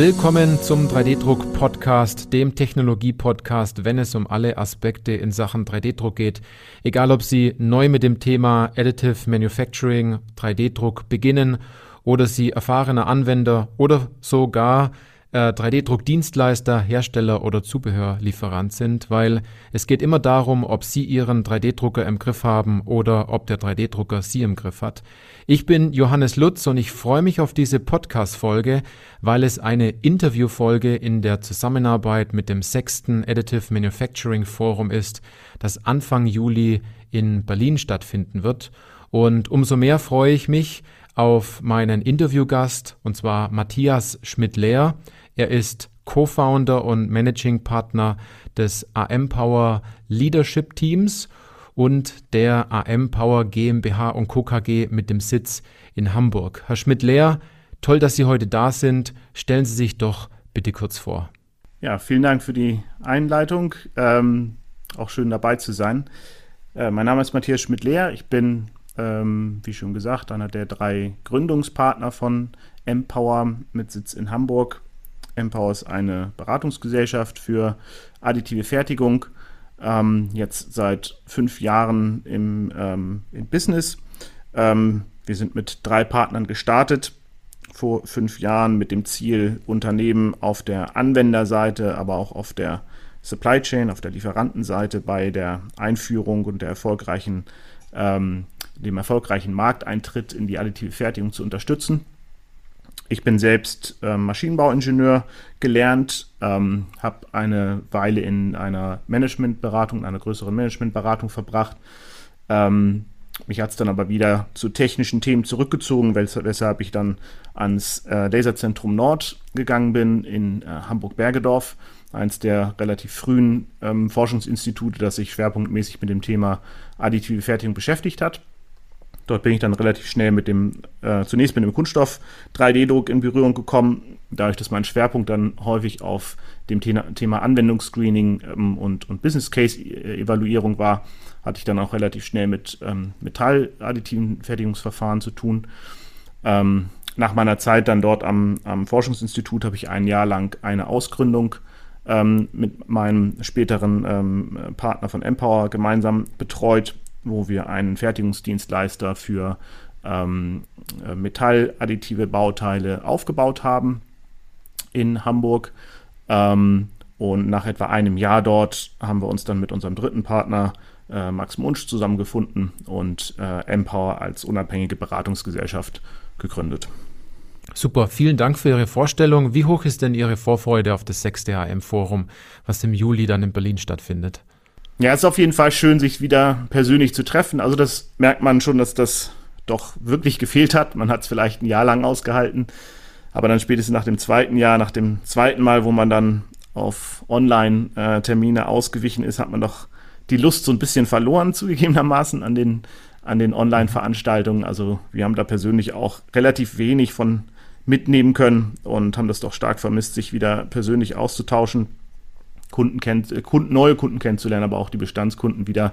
Willkommen zum 3D-Druck-Podcast, dem Technologie-Podcast, wenn es um alle Aspekte in Sachen 3D-Druck geht. Egal, ob Sie neu mit dem Thema Additive Manufacturing, 3D-Druck beginnen oder Sie erfahrener Anwender oder sogar äh, 3D-Druck-Dienstleister, Hersteller oder Zubehörlieferant sind, weil es geht immer darum, ob Sie Ihren 3D-Drucker im Griff haben oder ob der 3D-Drucker Sie im Griff hat. Ich bin Johannes Lutz und ich freue mich auf diese Podcast-Folge, weil es eine Interviewfolge in der Zusammenarbeit mit dem sechsten Additive Manufacturing Forum ist, das Anfang Juli in Berlin stattfinden wird. Und umso mehr freue ich mich auf meinen Interviewgast, und zwar Matthias Schmidt-Lehr. Er ist Co-Founder und Managing Partner des AM Power Leadership Teams und der AM Power GmbH und Co. KG mit dem Sitz in Hamburg. Herr Schmidt-Lehr, toll, dass Sie heute da sind. Stellen Sie sich doch bitte kurz vor. Ja, vielen Dank für die Einleitung. Ähm, auch schön dabei zu sein. Äh, mein Name ist Matthias Schmidt-Lehr. Ich bin, ähm, wie schon gesagt, einer der drei Gründungspartner von Empower mit Sitz in Hamburg. Empower ist eine Beratungsgesellschaft für additive Fertigung ähm, jetzt seit fünf Jahren im, ähm, im Business. Ähm, wir sind mit drei Partnern gestartet vor fünf Jahren mit dem Ziel, Unternehmen auf der Anwenderseite, aber auch auf der Supply Chain, auf der Lieferantenseite bei der Einführung und der erfolgreichen, ähm, dem erfolgreichen Markteintritt in die additive Fertigung zu unterstützen. Ich bin selbst äh, Maschinenbauingenieur gelernt, ähm, habe eine Weile in einer Managementberatung, in einer größeren Managementberatung verbracht. Ähm, mich hat es dann aber wieder zu technischen Themen zurückgezogen, weshalb ich dann ans äh, Laserzentrum Nord gegangen bin in äh, Hamburg-Bergedorf, eins der relativ frühen ähm, Forschungsinstitute, das sich schwerpunktmäßig mit dem Thema additive Fertigung beschäftigt hat. Dort bin ich dann relativ schnell mit dem, äh, zunächst mit dem Kunststoff 3D-Druck in Berührung gekommen, dadurch, dass mein Schwerpunkt dann häufig auf dem Thema, Thema Anwendungsscreening ähm, und, und Business Case-Evaluierung war, hatte ich dann auch relativ schnell mit ähm, metalladitiven Fertigungsverfahren zu tun. Ähm, nach meiner Zeit dann dort am, am Forschungsinstitut habe ich ein Jahr lang eine Ausgründung ähm, mit meinem späteren ähm, Partner von Empower gemeinsam betreut wo wir einen Fertigungsdienstleister für ähm, äh, metalladditive Bauteile aufgebaut haben in Hamburg. Ähm, und nach etwa einem Jahr dort haben wir uns dann mit unserem dritten Partner äh, Max Munsch zusammengefunden und äh, Empower als unabhängige Beratungsgesellschaft gegründet. Super, vielen Dank für Ihre Vorstellung. Wie hoch ist denn Ihre Vorfreude auf das sechste HM-Forum, was im Juli dann in Berlin stattfindet? Ja, es ist auf jeden Fall schön, sich wieder persönlich zu treffen. Also das merkt man schon, dass das doch wirklich gefehlt hat. Man hat es vielleicht ein Jahr lang ausgehalten, aber dann spätestens nach dem zweiten Jahr, nach dem zweiten Mal, wo man dann auf Online-Termine ausgewichen ist, hat man doch die Lust so ein bisschen verloren, zugegebenermaßen, an den, an den Online-Veranstaltungen. Also wir haben da persönlich auch relativ wenig von mitnehmen können und haben das doch stark vermisst, sich wieder persönlich auszutauschen. Kunden kennt, äh, Kunden, neue Kunden kennenzulernen, aber auch die Bestandskunden wieder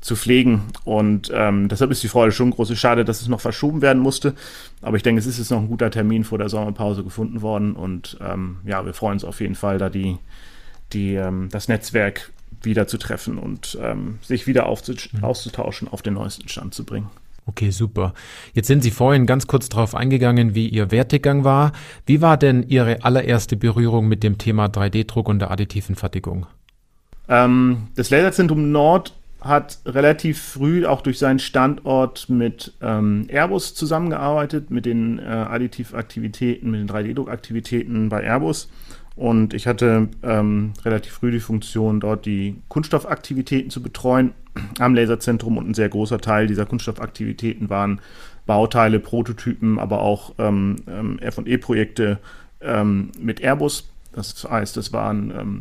zu pflegen. Und ähm, deshalb ist die Freude schon groß. Schade, dass es noch verschoben werden musste. Aber ich denke, es ist jetzt noch ein guter Termin vor der Sommerpause gefunden worden. Und ähm, ja, wir freuen uns auf jeden Fall, da die, die, ähm, das Netzwerk wieder zu treffen und ähm, sich wieder mhm. auszutauschen, auf den neuesten Stand zu bringen. Okay, super. Jetzt sind Sie vorhin ganz kurz darauf eingegangen, wie Ihr Wertegang war. Wie war denn Ihre allererste Berührung mit dem Thema 3D-Druck und der additiven Fertigung? Ähm, das Laserzentrum Nord hat relativ früh auch durch seinen Standort mit ähm, Airbus zusammengearbeitet, mit den äh, Additivaktivitäten, mit den 3D-Druckaktivitäten bei Airbus. Und ich hatte ähm, relativ früh die Funktion, dort die Kunststoffaktivitäten zu betreuen am Laserzentrum. Und ein sehr großer Teil dieser Kunststoffaktivitäten waren Bauteile, Prototypen, aber auch ähm, ähm FE-Projekte ähm, mit Airbus. Das heißt, es waren ähm,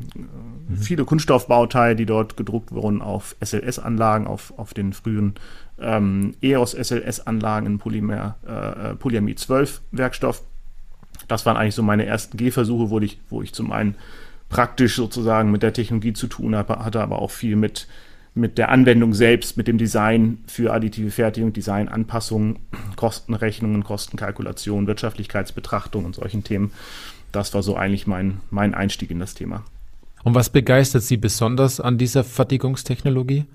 mhm. viele Kunststoffbauteile, die dort gedruckt wurden auf SLS-Anlagen, auf, auf den frühen ähm, EOS SLS-Anlagen in Polymer, äh, äh Polyamid 12 Werkstoff das waren eigentlich so meine ersten Gehversuche, wo ich, wo ich zum einen praktisch sozusagen mit der Technologie zu tun habe, hatte aber auch viel mit mit der Anwendung selbst, mit dem Design für additive Fertigung, Designanpassungen, Kostenrechnungen, Kostenkalkulation, Wirtschaftlichkeitsbetrachtung und solchen Themen. Das war so eigentlich mein, mein Einstieg in das Thema. Und was begeistert Sie besonders an dieser Fertigungstechnologie?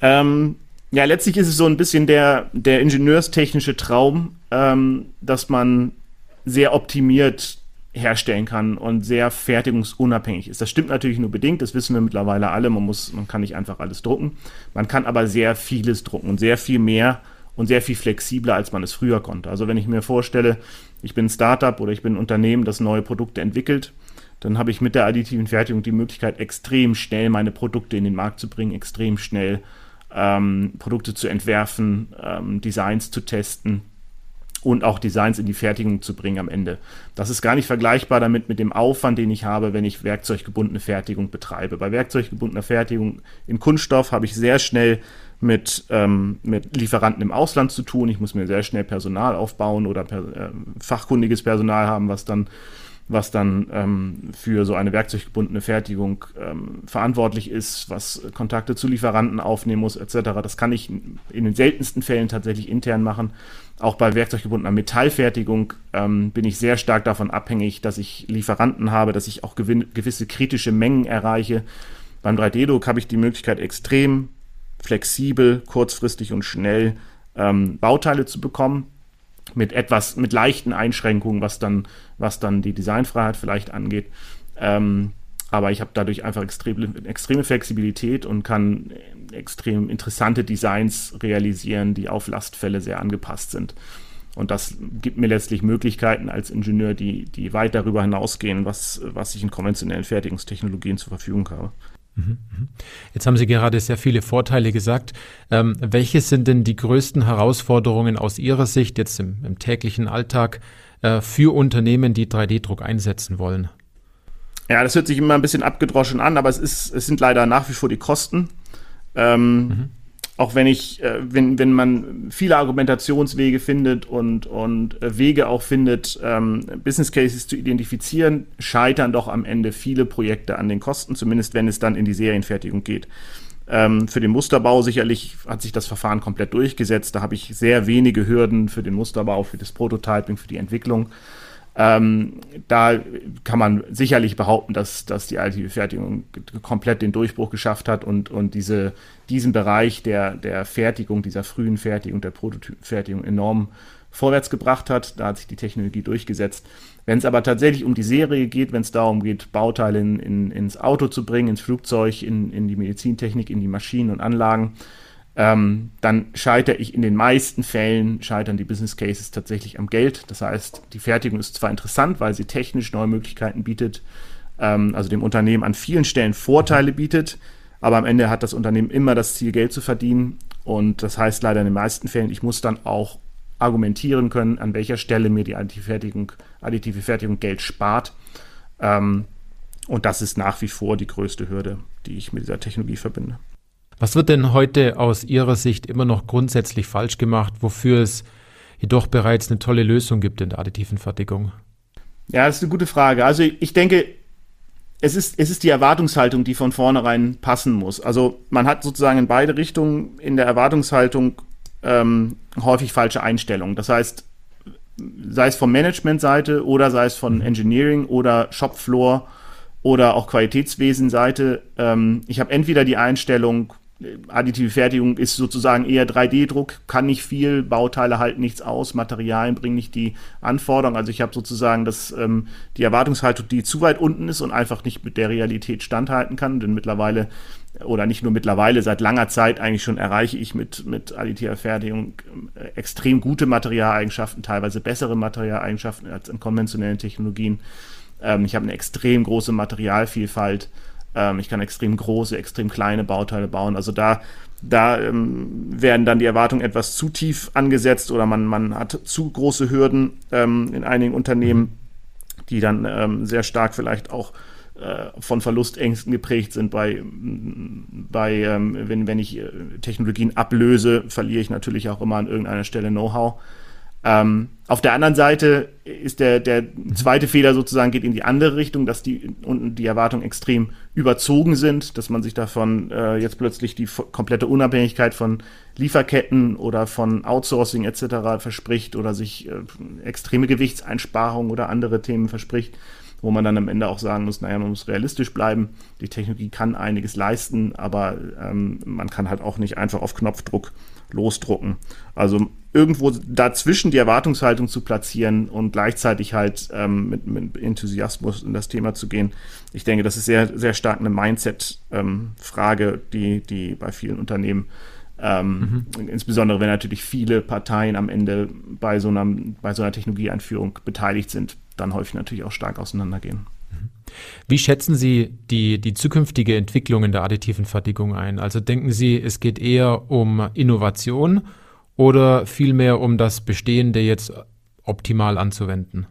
Ähm, ja, letztlich ist es so ein bisschen der, der ingenieurstechnische Traum, ähm, dass man sehr optimiert herstellen kann und sehr fertigungsunabhängig ist. Das stimmt natürlich nur bedingt, das wissen wir mittlerweile alle. Man muss, man kann nicht einfach alles drucken. Man kann aber sehr vieles drucken und sehr viel mehr und sehr viel flexibler, als man es früher konnte. Also wenn ich mir vorstelle, ich bin ein Startup oder ich bin ein Unternehmen, das neue Produkte entwickelt, dann habe ich mit der additiven Fertigung die Möglichkeit, extrem schnell meine Produkte in den Markt zu bringen, extrem schnell ähm, Produkte zu entwerfen, ähm, Designs zu testen und auch Designs in die Fertigung zu bringen am Ende. Das ist gar nicht vergleichbar damit mit dem Aufwand, den ich habe, wenn ich werkzeuggebundene Fertigung betreibe. Bei werkzeuggebundener Fertigung in Kunststoff habe ich sehr schnell mit, ähm, mit Lieferanten im Ausland zu tun. Ich muss mir sehr schnell Personal aufbauen oder per, äh, fachkundiges Personal haben, was dann was dann ähm, für so eine werkzeuggebundene Fertigung ähm, verantwortlich ist, was Kontakte zu Lieferanten aufnehmen muss, etc. Das kann ich in den seltensten Fällen tatsächlich intern machen. Auch bei werkzeuggebundener Metallfertigung ähm, bin ich sehr stark davon abhängig, dass ich Lieferanten habe, dass ich auch gewisse kritische Mengen erreiche. Beim 3D-Druck habe ich die Möglichkeit, extrem flexibel, kurzfristig und schnell ähm, Bauteile zu bekommen mit etwas, mit leichten Einschränkungen, was dann, was dann die Designfreiheit vielleicht angeht. Ähm, aber ich habe dadurch einfach extreme, extreme Flexibilität und kann extrem interessante Designs realisieren, die auf Lastfälle sehr angepasst sind. Und das gibt mir letztlich Möglichkeiten als Ingenieur, die, die weit darüber hinausgehen, was, was ich in konventionellen Fertigungstechnologien zur Verfügung habe. Mhm, mhm. Jetzt haben Sie gerade sehr viele Vorteile gesagt. Ähm, welche sind denn die größten Herausforderungen aus Ihrer Sicht jetzt im, im täglichen Alltag äh, für Unternehmen, die 3D-Druck einsetzen wollen? Ja, das hört sich immer ein bisschen abgedroschen an, aber es, ist, es sind leider nach wie vor die Kosten. Ähm, mhm auch wenn ich, äh, wenn, wenn man viele Argumentationswege findet und, und äh, Wege auch findet, ähm, Business Cases zu identifizieren, scheitern doch am Ende viele Projekte an den Kosten, zumindest wenn es dann in die Serienfertigung geht. Ähm, für den Musterbau sicherlich hat sich das Verfahren komplett durchgesetzt. Da habe ich sehr wenige Hürden für den Musterbau, für das Prototyping, für die Entwicklung. Ähm, da kann man sicherlich behaupten, dass, dass die additive Fertigung komplett den Durchbruch geschafft hat und, und diese, diesen Bereich der, der Fertigung, dieser frühen Fertigung, der Prototypfertigung enorm vorwärts gebracht hat. Da hat sich die Technologie durchgesetzt. Wenn es aber tatsächlich um die Serie geht, wenn es darum geht, Bauteile in, in, ins Auto zu bringen, ins Flugzeug, in, in die Medizintechnik, in die Maschinen und Anlagen, ähm, dann scheitere ich in den meisten Fällen, scheitern die Business Cases tatsächlich am Geld. Das heißt, die Fertigung ist zwar interessant, weil sie technisch neue Möglichkeiten bietet, ähm, also dem Unternehmen an vielen Stellen Vorteile bietet, aber am Ende hat das Unternehmen immer das Ziel, Geld zu verdienen. Und das heißt leider in den meisten Fällen, ich muss dann auch argumentieren können, an welcher Stelle mir die additive Fertigung, additive Fertigung Geld spart. Ähm, und das ist nach wie vor die größte Hürde, die ich mit dieser Technologie verbinde. Was wird denn heute aus Ihrer Sicht immer noch grundsätzlich falsch gemacht, wofür es jedoch bereits eine tolle Lösung gibt in der additiven Fertigung? Ja, das ist eine gute Frage. Also ich denke, es ist, es ist die Erwartungshaltung, die von vornherein passen muss. Also man hat sozusagen in beide Richtungen in der Erwartungshaltung ähm, häufig falsche Einstellungen. Das heißt, sei es von Managementseite oder sei es von Engineering oder Shopfloor oder auch Qualitätswesenseite, ähm, ich habe entweder die Einstellung, additive Fertigung ist sozusagen eher 3D-Druck, kann nicht viel, Bauteile halten nichts aus, Materialien bringen nicht die Anforderungen. Also ich habe sozusagen das, ähm, die Erwartungshaltung, die zu weit unten ist und einfach nicht mit der Realität standhalten kann. Denn mittlerweile, oder nicht nur mittlerweile, seit langer Zeit eigentlich schon erreiche ich mit, mit additiver Fertigung äh, extrem gute Materialeigenschaften, teilweise bessere Materialeigenschaften als in konventionellen Technologien. Ähm, ich habe eine extrem große Materialvielfalt ähm, ich kann extrem große, extrem kleine Bauteile bauen. Also da, da ähm, werden dann die Erwartungen etwas zu tief angesetzt oder man, man hat zu große Hürden ähm, in einigen Unternehmen, die dann ähm, sehr stark vielleicht auch äh, von Verlustängsten geprägt sind. Bei, bei ähm, wenn, wenn ich äh, Technologien ablöse, verliere ich natürlich auch immer an irgendeiner Stelle Know-how. Ähm, auf der anderen Seite ist der, der zweite Fehler sozusagen geht in die andere Richtung, dass die unten die Erwartungen extrem überzogen sind, dass man sich davon äh, jetzt plötzlich die komplette Unabhängigkeit von Lieferketten oder von Outsourcing etc. verspricht oder sich äh, extreme Gewichtseinsparungen oder andere Themen verspricht, wo man dann am Ende auch sagen muss, naja, man muss realistisch bleiben. Die Technologie kann einiges leisten, aber ähm, man kann halt auch nicht einfach auf Knopfdruck losdrucken. Also irgendwo dazwischen die Erwartungshaltung zu platzieren und gleichzeitig halt ähm, mit, mit, Enthusiasmus in das Thema zu gehen. Ich denke, das ist sehr, sehr stark eine Mindset-Frage, ähm, die, die bei vielen Unternehmen, ähm, mhm. insbesondere wenn natürlich viele Parteien am Ende bei so einer, bei so einer Technologieeinführung beteiligt sind, dann häufig natürlich auch stark auseinandergehen. Mhm. Wie schätzen Sie die, die zukünftige Entwicklung in der additiven Fertigung ein? Also denken Sie, es geht eher um Innovation oder vielmehr um das Bestehende jetzt optimal anzuwenden?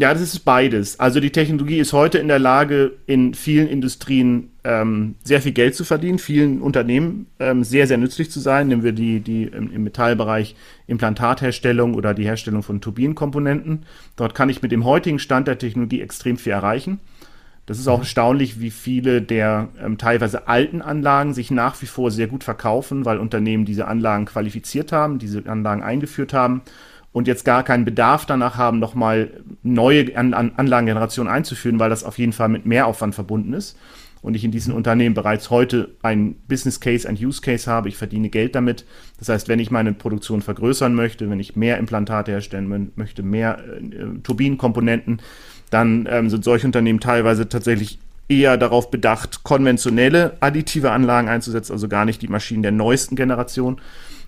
Ja, das ist beides. Also die Technologie ist heute in der Lage, in vielen Industrien ähm, sehr viel Geld zu verdienen, vielen Unternehmen ähm, sehr, sehr nützlich zu sein. Nehmen wir die, die im, Metallbereich Implantatherstellung oder die Herstellung von Turbinenkomponenten. Dort kann ich mit dem heutigen Stand der Technologie extrem viel erreichen. Das ist auch mhm. erstaunlich, wie viele der ähm, teilweise alten Anlagen sich nach wie vor sehr gut verkaufen, weil Unternehmen diese Anlagen qualifiziert haben, diese Anlagen eingeführt haben und jetzt gar keinen Bedarf danach haben, nochmal neue An An Anlagengenerationen einzuführen, weil das auf jeden Fall mit Mehraufwand verbunden ist. Und ich in diesen Unternehmen bereits heute ein Business Case, ein Use Case habe, ich verdiene Geld damit. Das heißt, wenn ich meine Produktion vergrößern möchte, wenn ich mehr Implantate herstellen möchte, mehr äh, Turbinenkomponenten, dann ähm, sind solche Unternehmen teilweise tatsächlich eher darauf bedacht, konventionelle additive Anlagen einzusetzen, also gar nicht die Maschinen der neuesten Generation,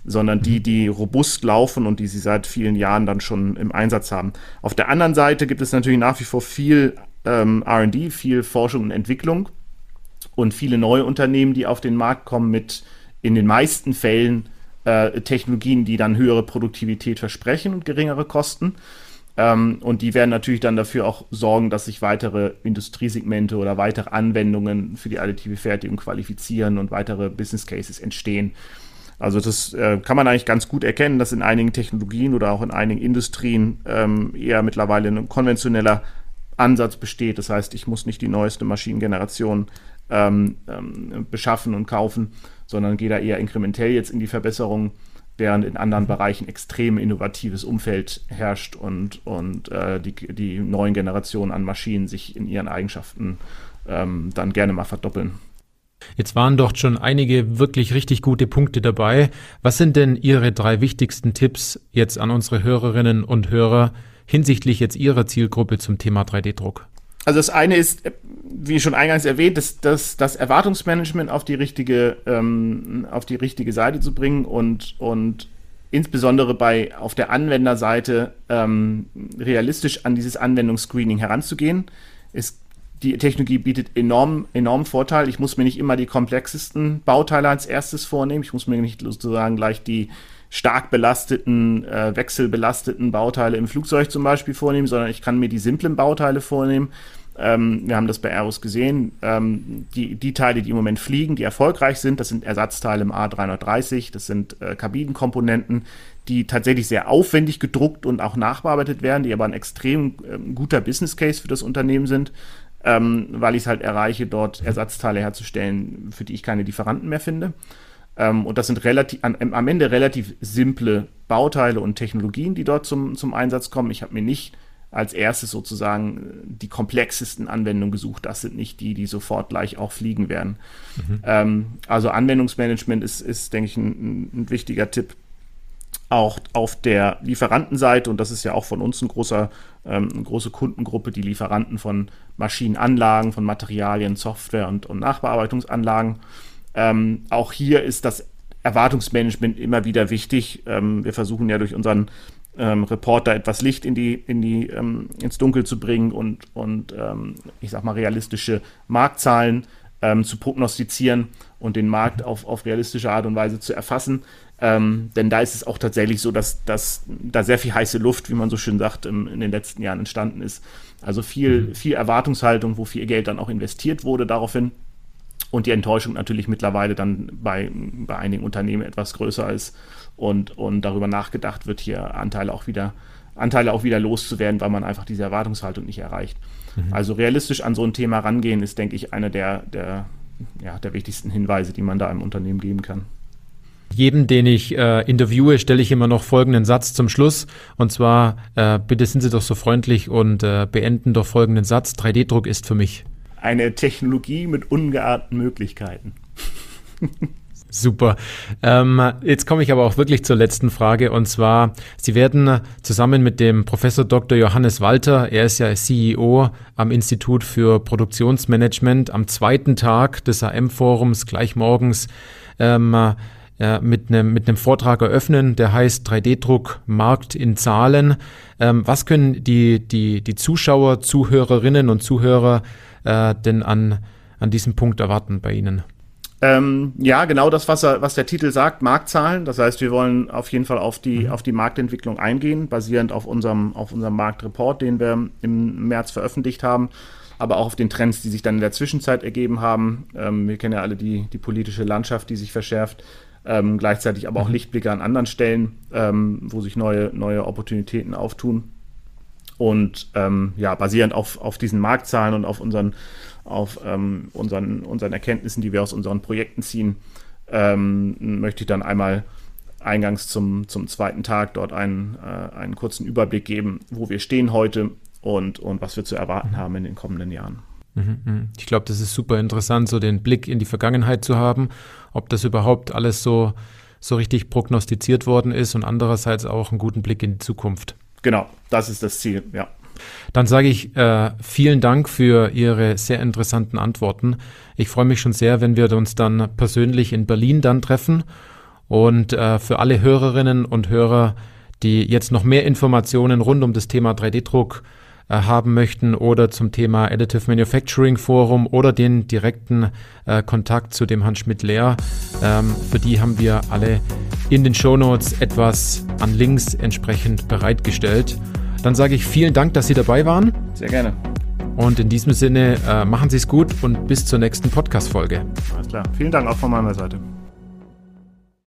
sondern die, die robust laufen und die sie seit vielen Jahren dann schon im Einsatz haben. Auf der anderen Seite gibt es natürlich nach wie vor viel ähm, RD, viel Forschung und Entwicklung und viele neue Unternehmen, die auf den Markt kommen mit in den meisten Fällen äh, Technologien, die dann höhere Produktivität versprechen und geringere Kosten. Ähm, und die werden natürlich dann dafür auch sorgen, dass sich weitere Industriesegmente oder weitere Anwendungen für die additive Fertigung qualifizieren und weitere Business Cases entstehen. Also das äh, kann man eigentlich ganz gut erkennen, dass in einigen Technologien oder auch in einigen Industrien ähm, eher mittlerweile ein konventioneller Ansatz besteht. Das heißt, ich muss nicht die neueste Maschinengeneration ähm, ähm, beschaffen und kaufen, sondern gehe da eher inkrementell jetzt in die Verbesserung während in anderen Bereichen extrem innovatives Umfeld herrscht und, und äh, die, die neuen Generationen an Maschinen sich in ihren Eigenschaften ähm, dann gerne mal verdoppeln. Jetzt waren doch schon einige wirklich richtig gute Punkte dabei. Was sind denn Ihre drei wichtigsten Tipps jetzt an unsere Hörerinnen und Hörer hinsichtlich jetzt Ihrer Zielgruppe zum Thema 3D-Druck? Also das eine ist, wie schon eingangs erwähnt, das, das, das Erwartungsmanagement auf die richtige, ähm, auf die richtige Seite zu bringen und, und insbesondere bei auf der Anwenderseite ähm, realistisch an dieses Anwendungsscreening heranzugehen. Es, die Technologie bietet enorm, enormen Vorteil. Ich muss mir nicht immer die komplexesten Bauteile als erstes vornehmen. Ich muss mir nicht sozusagen gleich die stark belasteten, äh, wechselbelasteten Bauteile im Flugzeug zum Beispiel vornehmen, sondern ich kann mir die simplen Bauteile vornehmen. Ähm, wir haben das bei Airbus gesehen. Ähm, die, die Teile, die im Moment fliegen, die erfolgreich sind, das sind Ersatzteile im A330, das sind äh, Kabinenkomponenten, die tatsächlich sehr aufwendig gedruckt und auch nachbearbeitet werden, die aber ein extrem äh, guter Business Case für das Unternehmen sind, ähm, weil ich es halt erreiche, dort Ersatzteile herzustellen, für die ich keine Lieferanten mehr finde. Ähm, und das sind relativ, an, am Ende relativ simple Bauteile und Technologien, die dort zum, zum Einsatz kommen. Ich habe mir nicht als erstes sozusagen äh, die komplexesten Anwendungen gesucht. Das sind nicht die, die sofort gleich auch fliegen werden. Mhm. Ähm, also Anwendungsmanagement ist, ist denke ich, ein, ein, wichtiger Tipp. Auch auf der Lieferantenseite, und das ist ja auch von uns ein großer, ähm, eine große Kundengruppe, die Lieferanten von Maschinenanlagen, von Materialien, Software und, und Nachbearbeitungsanlagen. Ähm, auch hier ist das Erwartungsmanagement immer wieder wichtig. Ähm, wir versuchen ja durch unseren ähm, Reporter etwas Licht in die, in die, ähm, ins Dunkel zu bringen und, und ähm, ich sag mal, realistische Marktzahlen ähm, zu prognostizieren und den Markt auf, auf realistische Art und Weise zu erfassen. Ähm, denn da ist es auch tatsächlich so, dass, dass da sehr viel heiße Luft, wie man so schön sagt, im, in den letzten Jahren entstanden ist. Also viel, mhm. viel Erwartungshaltung, wo viel Geld dann auch investiert wurde daraufhin. und die Enttäuschung natürlich mittlerweile dann bei, bei einigen Unternehmen etwas größer ist und, und darüber nachgedacht wird, hier Anteile auch wieder Anteile auch wieder loszuwerden, weil man einfach diese Erwartungshaltung nicht erreicht. Mhm. Also realistisch an so ein Thema rangehen, ist, denke ich, einer der, der, ja, der wichtigsten Hinweise, die man da einem Unternehmen geben kann. Jedem, den ich äh, interviewe, stelle ich immer noch folgenden Satz zum Schluss. Und zwar, äh, bitte sind Sie doch so freundlich und äh, beenden doch folgenden Satz. 3D-Druck ist für mich. Eine Technologie mit ungeahnten Möglichkeiten. Super. Ähm, jetzt komme ich aber auch wirklich zur letzten Frage und zwar, Sie werden zusammen mit dem Professor Dr. Johannes Walter, er ist ja CEO am Institut für Produktionsmanagement, am zweiten Tag des AM-Forums gleich morgens ähm, ja, mit einem mit einem Vortrag eröffnen, der heißt 3D-Druck Markt in Zahlen. Ähm, was können die, die, die Zuschauer, Zuhörerinnen und Zuhörer äh, denn an, an diesem Punkt erwarten bei Ihnen? Ähm, ja, genau das, was, er, was der Titel sagt, Marktzahlen. Das heißt, wir wollen auf jeden Fall auf die, mhm. auf die Marktentwicklung eingehen, basierend auf unserem, auf unserem Marktreport, den wir im März veröffentlicht haben, aber auch auf den Trends, die sich dann in der Zwischenzeit ergeben haben. Ähm, wir kennen ja alle die, die politische Landschaft, die sich verschärft. Ähm, gleichzeitig aber auch mhm. Lichtblicke an anderen Stellen, ähm, wo sich neue, neue Opportunitäten auftun. Und ähm, ja, basierend auf, auf diesen Marktzahlen und auf unseren auf ähm, unseren, unseren Erkenntnissen, die wir aus unseren Projekten ziehen, ähm, möchte ich dann einmal eingangs zum, zum zweiten Tag dort einen, äh, einen kurzen Überblick geben, wo wir stehen heute und, und was wir zu erwarten mhm. haben in den kommenden Jahren. Mhm, mhm. Ich glaube, das ist super interessant, so den Blick in die Vergangenheit zu haben, ob das überhaupt alles so, so richtig prognostiziert worden ist und andererseits auch einen guten Blick in die Zukunft. Genau, das ist das Ziel, ja. Dann sage ich äh, vielen Dank für Ihre sehr interessanten Antworten. Ich freue mich schon sehr, wenn wir uns dann persönlich in Berlin dann treffen. Und äh, für alle Hörerinnen und Hörer, die jetzt noch mehr Informationen rund um das Thema 3D-Druck äh, haben möchten oder zum Thema Additive Manufacturing Forum oder den direkten äh, Kontakt zu dem Hans Schmidt-Lehr, ähm, für die haben wir alle in den Show Notes etwas an Links entsprechend bereitgestellt. Dann sage ich vielen Dank, dass Sie dabei waren. Sehr gerne. Und in diesem Sinne, äh, machen Sie es gut und bis zur nächsten Podcast-Folge. Alles klar. Vielen Dank auch von meiner Seite.